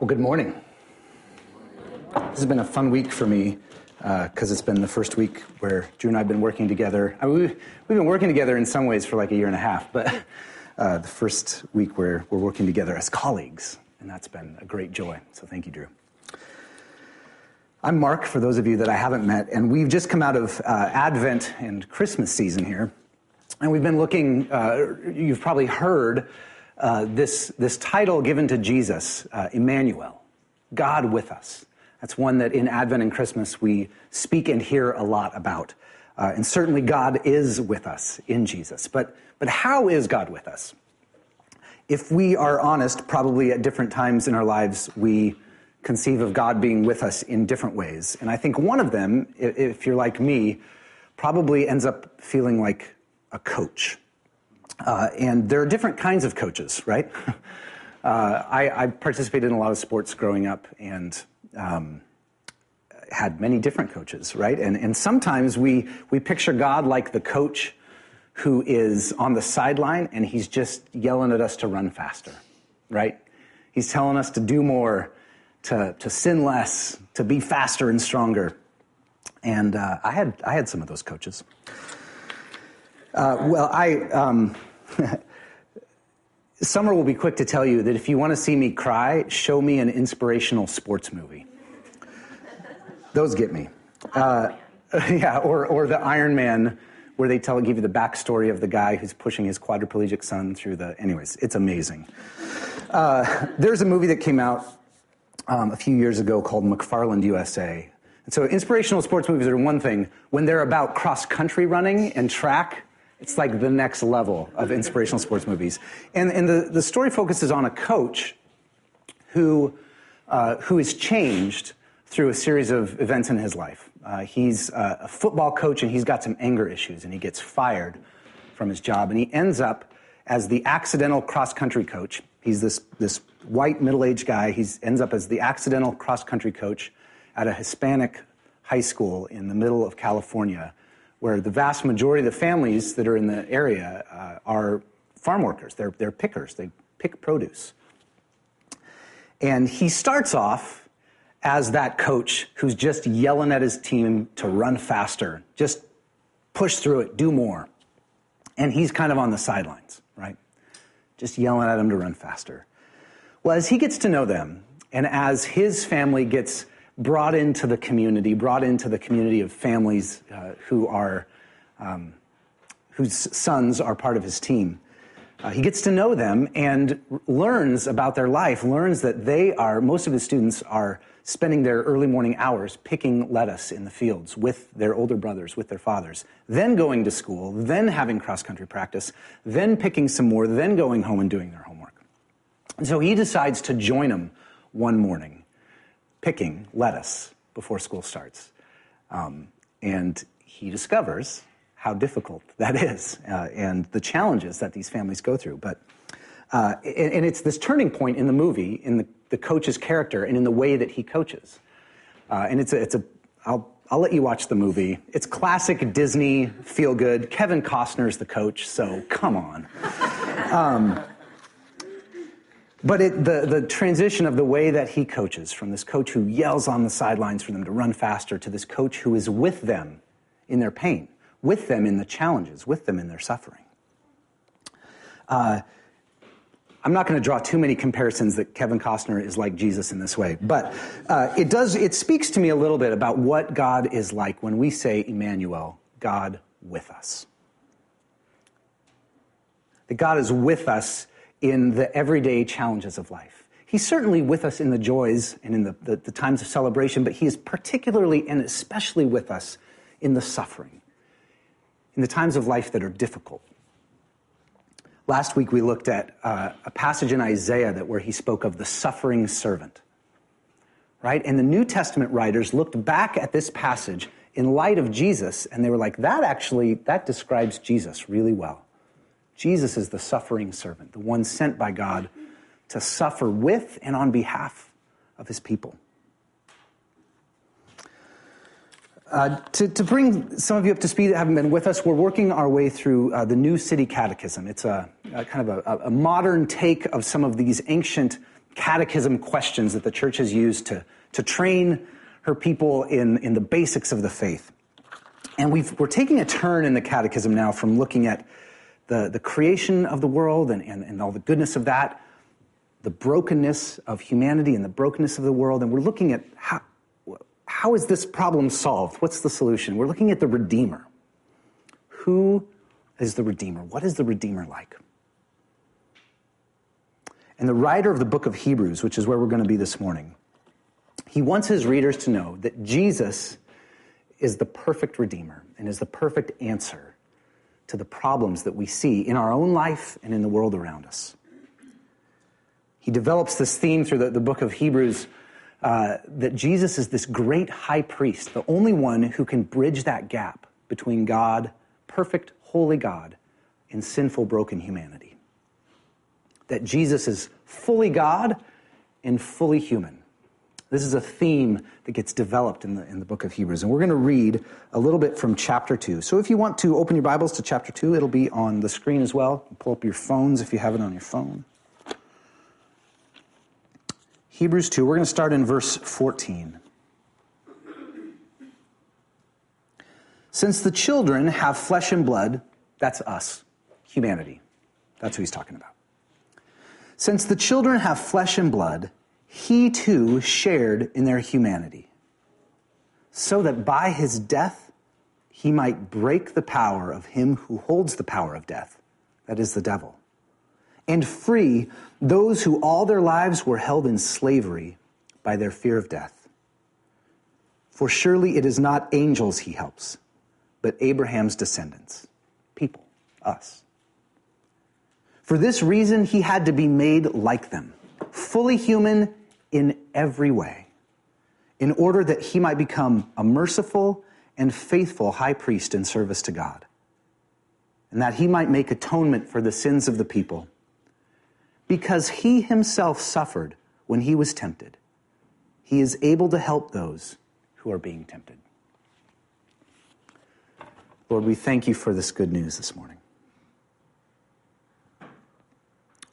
Well, good morning. This has been a fun week for me because uh, it's been the first week where Drew and I have been working together. I mean, we've, we've been working together in some ways for like a year and a half, but uh, the first week where we're working together as colleagues, and that's been a great joy. So thank you, Drew. I'm Mark, for those of you that I haven't met, and we've just come out of uh, Advent and Christmas season here. And we've been looking, uh, you've probably heard uh, this, this title given to Jesus, uh, Emmanuel, God with us. That's one that in Advent and Christmas we speak and hear a lot about. Uh, and certainly God is with us in Jesus. But, but how is God with us? If we are honest, probably at different times in our lives, we conceive of God being with us in different ways. And I think one of them, if you're like me, probably ends up feeling like a coach. Uh, and there are different kinds of coaches, right? uh, I, I, participated in a lot of sports growing up and um, had many different coaches, right? And, and sometimes we, we picture God like the coach who is on the sideline and he's just yelling at us to run faster, right? He's telling us to do more, to, to sin less, to be faster and stronger. And uh, I, had, I had some of those coaches. Uh, well, I. Um, Summer will be quick to tell you that if you want to see me cry, show me an inspirational sports movie. Those get me. Uh, yeah, or, or the Iron Man, where they tell give you the backstory of the guy who's pushing his quadriplegic son through the. Anyways, it's amazing. Uh, there's a movie that came out um, a few years ago called McFarland USA. And so, inspirational sports movies are one thing. When they're about cross country running and track, it's like the next level of inspirational sports movies. And, and the, the story focuses on a coach who, uh, who is changed through a series of events in his life. Uh, he's a football coach and he's got some anger issues and he gets fired from his job and he ends up as the accidental cross country coach. He's this, this white middle aged guy. He ends up as the accidental cross country coach at a Hispanic high school in the middle of California where the vast majority of the families that are in the area uh, are farm workers. They're, they're pickers, they pick produce. And he starts off as that coach who's just yelling at his team to run faster, just push through it, do more. And he's kind of on the sidelines, right? Just yelling at them to run faster. Well, as he gets to know them, and as his family gets brought into the community, brought into the community of families uh, who are, um, whose sons are part of his team. Uh, he gets to know them and learns about their life, learns that they are, most of his students are spending their early morning hours picking lettuce in the fields with their older brothers, with their fathers, then going to school, then having cross country practice, then picking some more, then going home and doing their homework. And so he decides to join them one morning picking lettuce before school starts. Um, and he discovers how difficult that is uh, and the challenges that these families go through. But, uh, and, and, it's this turning point in the movie, in the, the coach's character and in the way that he coaches. Uh, and it's a, it's a I'll, I'll let you watch the movie. It's classic Disney, feel good. Kevin Costner's the coach, so come on. Um, but it, the, the transition of the way that he coaches from this coach who yells on the sidelines for them to run faster to this coach who is with them in their pain, with them in the challenges, with them in their suffering. Uh, I'm not going to draw too many comparisons that Kevin Costner is like Jesus in this way, but uh, it does. It speaks to me a little bit about what God is like when we say Emmanuel, God with us. That God is with us in the everyday challenges of life. He's certainly with us in the joys and in the, the, the, times of celebration, but he is particularly and especially with us in the suffering, in the times of life that are difficult. Last week we looked at uh, a passage in Isaiah that where he spoke of the suffering servant. Right? And the New Testament writers looked back at this passage in light of Jesus and they were like, that actually, that describes Jesus really well. Jesus is the suffering servant, the one sent by God to suffer with and on behalf of his people. Uh, to, to, bring some of you up to speed that haven't been with us, we're working our way through uh, the New City Catechism. It's a, a kind of a, a, modern take of some of these ancient catechism questions that the church has used to, to train her people in, in the basics of the faith. And we are taking a turn in the catechism now from looking at the, the creation of the world and, and, and all the goodness of that, the brokenness of humanity and the brokenness of the world, and we're looking at how, how is this problem solved? What's the solution? We're looking at the Redeemer. Who is the Redeemer? What is the Redeemer like? And the writer of the book of Hebrews, which is where we're going to be this morning, he wants his readers to know that Jesus is the perfect Redeemer and is the perfect answer to the problems that we see in our own life and in the world around us. He develops this theme through the, the book of Hebrews uh, that Jesus is this great high priest, the only one who can bridge that gap between God, perfect, holy God, and sinful, broken humanity that Jesus is fully God and fully human. This is a theme that gets developed in the, in the book of Hebrews. And we're going to read a little bit from chapter 2. So if you want to open your Bibles to chapter 2, it'll be on the screen as well. Pull up your phones if you have it on your phone. Hebrews 2, we're going to start in verse 14. Since the children have flesh and blood, that's us, humanity. That's who he's talking about. Since the children have flesh and blood, he too shared in their humanity, so that by his death he might break the power of him who holds the power of death, that is the devil, and free those who all their lives were held in slavery by their fear of death. For surely it is not angels he helps, but Abraham's descendants, people, us. For this reason, he had to be made like them, fully human in every way, in order that he might become a merciful and faithful high priest in service to God, and that he might make atonement for the sins of the people. Because he himself suffered when he was tempted, he is able to help those who are being tempted. Lord, we thank you for this good news this morning.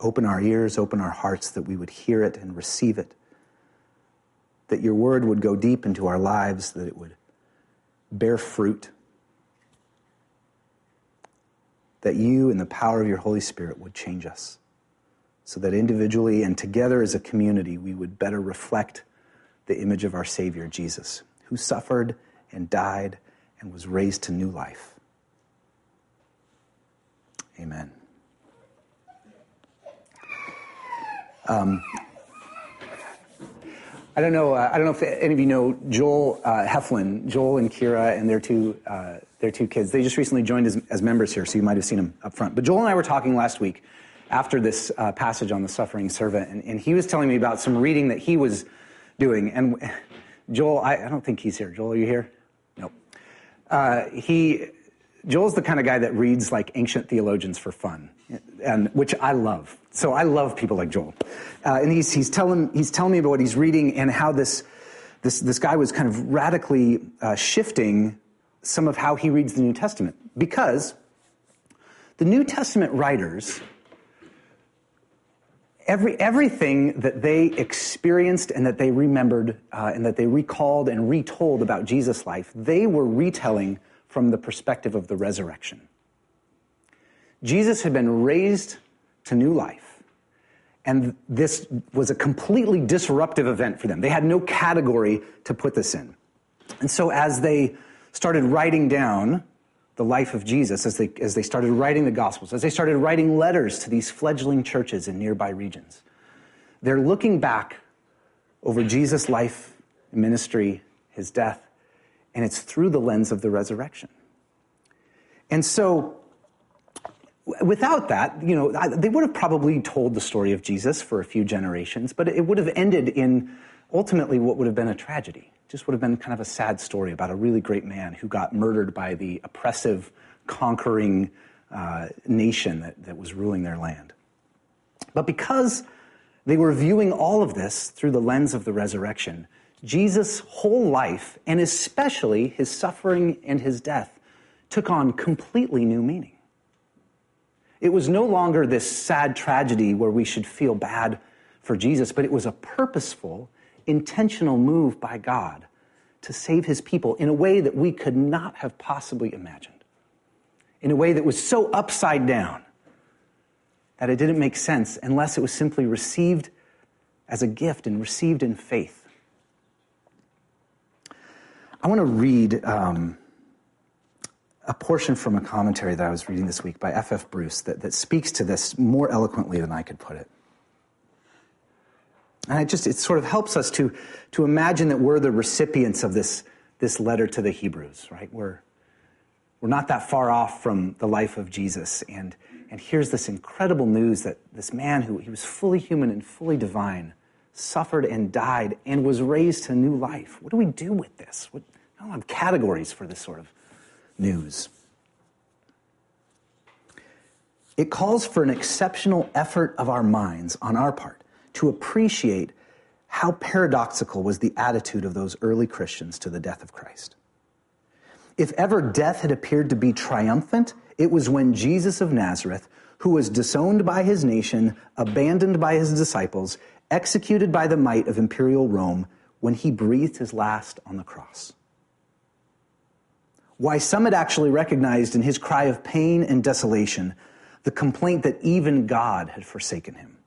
Open our ears, open our hearts that we would hear it and receive it. That your word would go deep into our lives, that it would bear fruit. That you and the power of your Holy Spirit would change us. So that individually and together as a community, we would better reflect the image of our Savior, Jesus, who suffered and died and was raised to new life. Amen. Um, I don't know. Uh, I don't know if any of you know Joel uh, Heflin, Joel and Kira, and their two uh, their two kids. They just recently joined as, as, members here, so you might have seen them up front. But Joel and I were talking last week after this uh, passage on the suffering servant, and, and, he was telling me about some reading that he was doing. And Joel, I, I don't think he's here. Joel, are you here? No. Uh, he Joel's the kind of guy that reads like ancient theologians for fun, and which I love. So I love people like Joel. Uh, and he's, he's, telling, he's telling me about what he's reading and how this, this, this guy was kind of radically uh, shifting some of how he reads the New Testament. Because the New Testament writers, every, everything that they experienced and that they remembered uh, and that they recalled and retold about Jesus' life, they were retelling from the perspective of the resurrection. Jesus had been raised to new life. And this was a completely disruptive event for them. They had no category to put this in. And so as they started writing down the life of Jesus, as they, as they started writing the Gospels, as they started writing letters to these fledgling churches in nearby regions, they're looking back over Jesus' life, ministry, his death, and it's through the lens of the resurrection. And so without that, you know, they would have probably told the story of Jesus for a few generations, but it would have ended in ultimately what would have been a tragedy. Just would have been kind of a sad story about a really great man who got murdered by the oppressive, conquering uh, nation that, that was ruling their land. But because they were viewing all of this through the lens of the resurrection, Jesus' whole life, and especially his suffering and his death, took on completely new meaning. It was no longer this sad tragedy where we should feel bad for Jesus, but it was a purposeful, intentional move by God to save his people in a way that we could not have possibly imagined, in a way that was so upside down that it didn't make sense unless it was simply received as a gift and received in faith. I want to read um, a portion from a commentary that I was reading this week by F.F. F. Bruce that, that speaks to this more eloquently than I could put it. And it just, it sort of helps us to, to imagine that we're the recipients of this, this letter to the Hebrews, right? We're, we're not that far off from the life of Jesus. And, and here's this incredible news that this man who he was fully human and fully divine suffered and died and was raised to new life. What do we do with this? What, I don't have categories for this sort of news. It calls for an exceptional effort of our minds on our part to appreciate how paradoxical was the attitude of those early Christians to the death of Christ. If ever death had appeared to be triumphant, it was when Jesus of Nazareth, who was disowned by his nation, abandoned by his disciples, executed by the might of imperial Rome, when he breathed his last on the cross. Why some had actually recognized in his cry of pain and desolation the complaint that even God had forsaken him.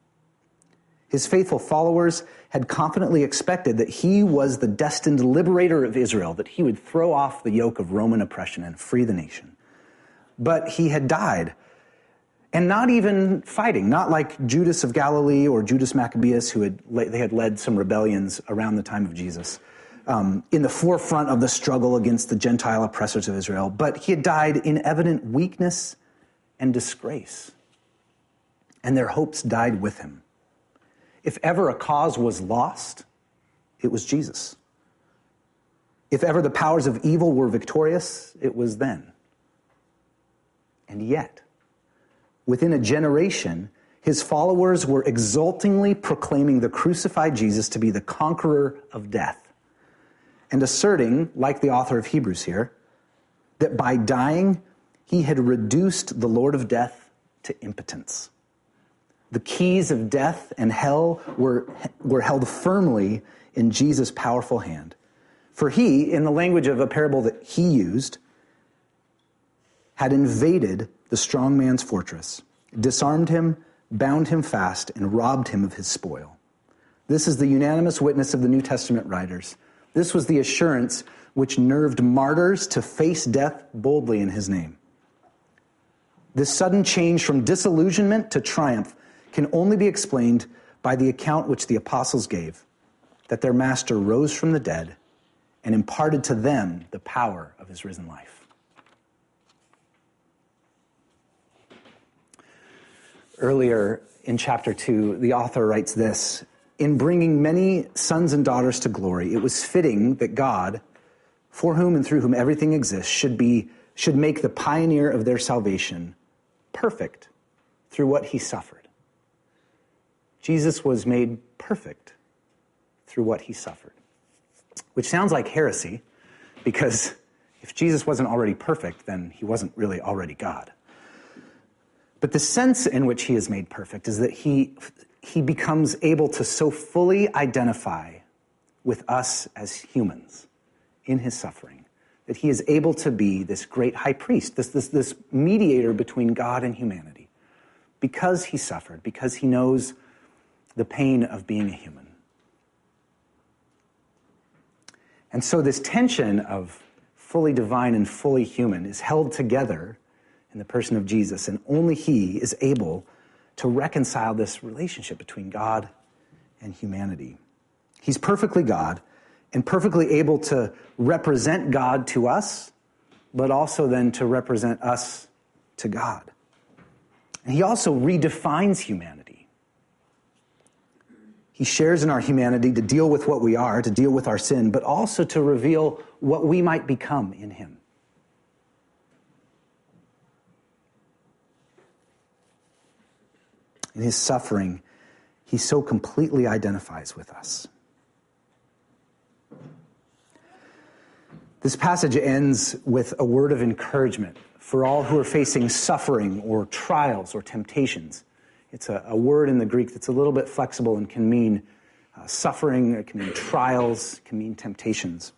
His faithful followers had confidently expected that he was the destined liberator of Israel, that he would throw off the yoke of Roman oppression and free the nation. But he had died, and not even fighting, not like Judas of Galilee or Judas Maccabeus, who had, they had led some rebellions around the time of Jesus, um, in the forefront of the struggle against the Gentile oppressors of Israel. But he had died in evident weakness and disgrace, and their hopes died with him. If ever a cause was lost, it was Jesus. If ever the powers of evil were victorious, it was then. And yet, within a generation, his followers were exultingly proclaiming the crucified Jesus to be the conqueror of death and asserting, like the author of Hebrews here, that by dying, he had reduced the Lord of death to impotence. The keys of death and hell were, were held firmly in Jesus' powerful hand. For he, in the language of a parable that he used, had invaded the strong man's fortress, disarmed him, bound him fast, and robbed him of his spoil. This is the unanimous witness of the New Testament writers. This was the assurance which nerved martyrs to face death boldly in his name. This sudden change from disillusionment to triumph can only be explained by the account which the apostles gave that their master rose from the dead and imparted to them the power of his risen life. Earlier in chapter 2, the author writes this In bringing many sons and daughters to glory, it was fitting that God, for whom and through whom everything exists, should, be, should make the pioneer of their salvation perfect through what he suffered. Jesus was made perfect through what he suffered. Which sounds like heresy, because if Jesus wasn't already perfect, then he wasn't really already God. But the sense in which he is made perfect is that he, he becomes able to so fully identify with us as humans in his suffering that he is able to be this great high priest, this, this, this mediator between God and humanity, because he suffered, because he knows the pain of being a human. And so, this tension of fully divine and fully human is held together in the person of Jesus, and only He is able to reconcile this relationship between God and humanity. He's perfectly God and perfectly able to represent God to us, but also then to represent us to God. And He also redefines humanity. He shares in our humanity to deal with what we are, to deal with our sin, but also to reveal what we might become in Him. In His suffering, He so completely identifies with us. This passage ends with a word of encouragement for all who are facing suffering or trials or temptations It's a, a word in the Greek that's a little bit flexible and can mean uh, suffering, it can mean trials, it can mean temptations.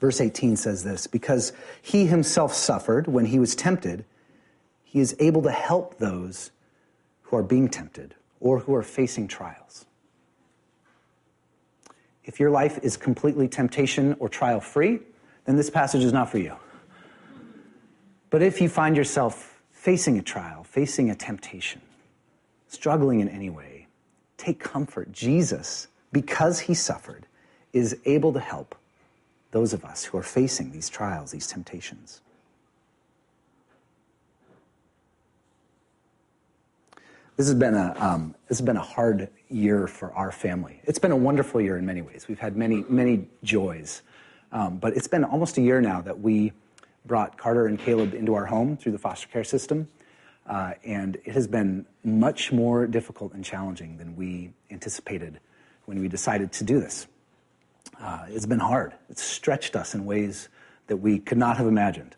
Verse 18 says this Because he himself suffered when he was tempted, he is able to help those who are being tempted or who are facing trials. If your life is completely temptation or trial free, then this passage is not for you. But if you find yourself facing a trial, facing a temptation, struggling in any way, take comfort. Jesus, because he suffered, is able to help those of us who are facing these trials, these temptations. This has been a um, this has been a hard year for our family. It's been a wonderful year in many ways. We've had many many joys, um, but it's been almost a year now that we brought Carter and Caleb into our home through the foster care system, uh, and it has been much more difficult and challenging than we anticipated when we decided to do this. Uh, it's been hard. It's stretched us in ways that we could not have imagined.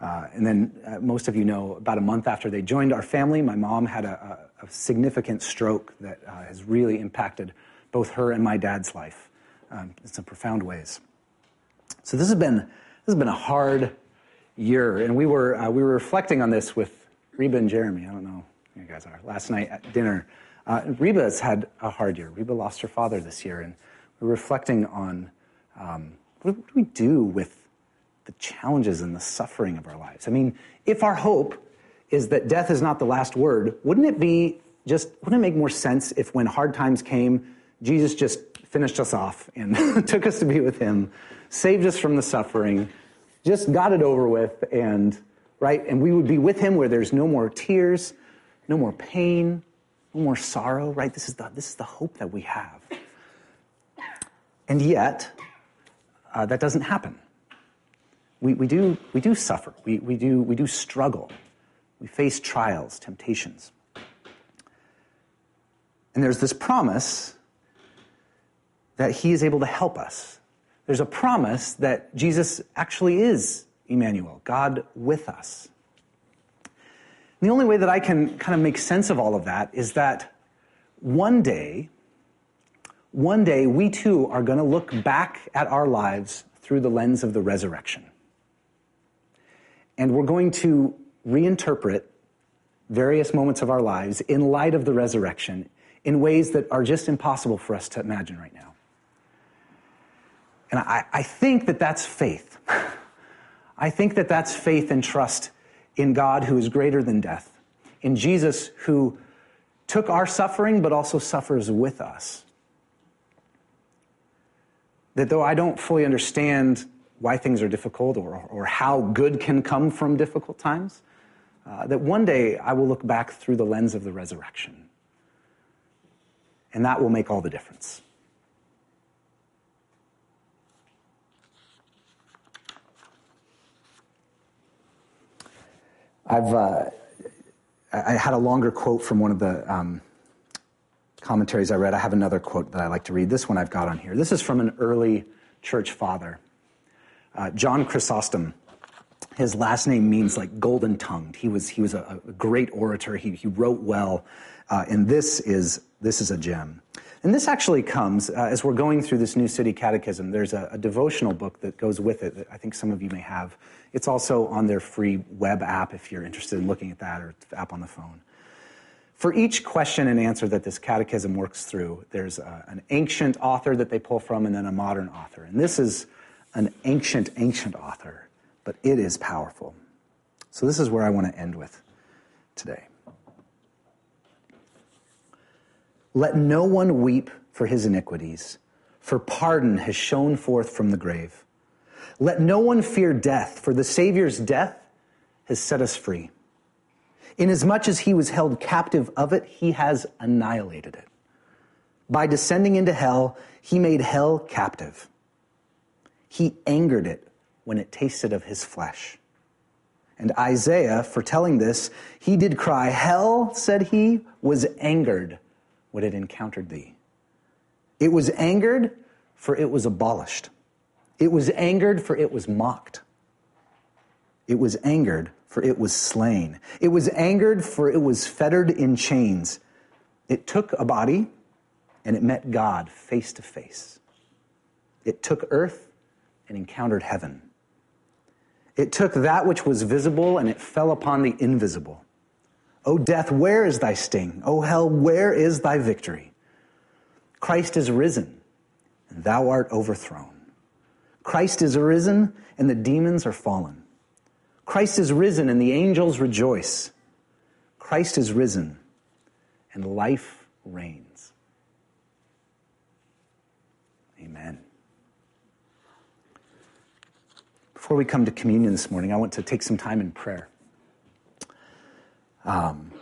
Uh, and then, uh, most of you know, about a month after they joined our family, my mom had a, a, a significant stroke that uh, has really impacted both her and my dad's life um, in some profound ways. So this has been this has been a hard year, and we were uh, we were reflecting on this with Reba and Jeremy. I don't know you guys are. Last night at dinner, uh, Reba has had a hard year. Reba lost her father this year, and we were reflecting on um, what do we do with the challenges and the suffering of our lives. I mean, if our hope is that death is not the last word, wouldn't it be just, wouldn't it make more sense if when hard times came, Jesus just finished us off and took us to be with him, saved us from the suffering, just got it over with, and, right? And we would be with him where there's no more tears, no more pain, no more sorrow, right? This is the, this is the hope that we have. And yet, uh, that doesn't happen we, we, do, we do suffer, we, we, do, we do struggle, we face trials, temptations. And there's this promise that he is able to help us. There's a promise that Jesus actually is Emmanuel, God with us. And the only way that I can kind of make sense of all of that is that one day, one day we too are going to look back at our lives through the lens of the resurrection. And we're going to reinterpret various moments of our lives in light of the resurrection in ways that are just impossible for us to imagine right now. And I, I think that that's faith. I think that that's faith and trust in God who is greater than death, in Jesus who took our suffering but also suffers with us. That though I don't fully understand why things are difficult or, or how good can come from difficult times, uh, that one day I will look back through the lens of the resurrection. And that will make all the difference. I've uh, I had a longer quote from one of the um, commentaries I read. I have another quote that I like to read. This one I've got on here. This is from an early church father. Uh, John Chrysostom, his last name means like golden tongued. He was, he was a, a great orator. He, he wrote well. Uh, and this is, this is a gem. And this actually comes uh, as we're going through this New City Catechism. There's a, a, devotional book that goes with it that I think some of you may have. It's also on their free web app if you're interested in looking at that or app on the phone. For each question and answer that this catechism works through, there's a, an ancient author that they pull from and then a modern author. And this is an ancient, ancient author, but it is powerful. So, this is where I want to end with today. Let no one weep for his iniquities, for pardon has shone forth from the grave. Let no one fear death, for the Savior's death has set us free. Inasmuch as he was held captive of it, he has annihilated it. By descending into hell, he made hell captive he angered it when it tasted of his flesh. And Isaiah, foretelling this, he did cry, Hell, said he, was angered when it encountered thee. It was angered, for it was abolished. It was angered, for it was mocked. It was angered, for it was slain. It was angered, for it was fettered in chains. It took a body, and it met God face to face. It took earth and encountered heaven. It took that which was visible and it fell upon the invisible. O death, where is thy sting? O hell, where is thy victory? Christ is risen, and thou art overthrown. Christ is risen, and the demons are fallen. Christ is risen, and the angels rejoice. Christ is risen, and life reigns. Amen. Before we come to communion this morning, I want to take some time in prayer. Um,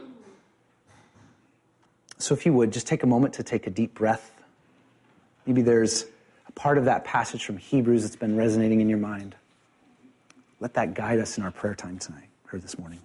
so, if you would, just take a moment to take a deep breath. Maybe there's a part of that passage from Hebrews that's been resonating in your mind. Let that guide us in our prayer time tonight or this morning.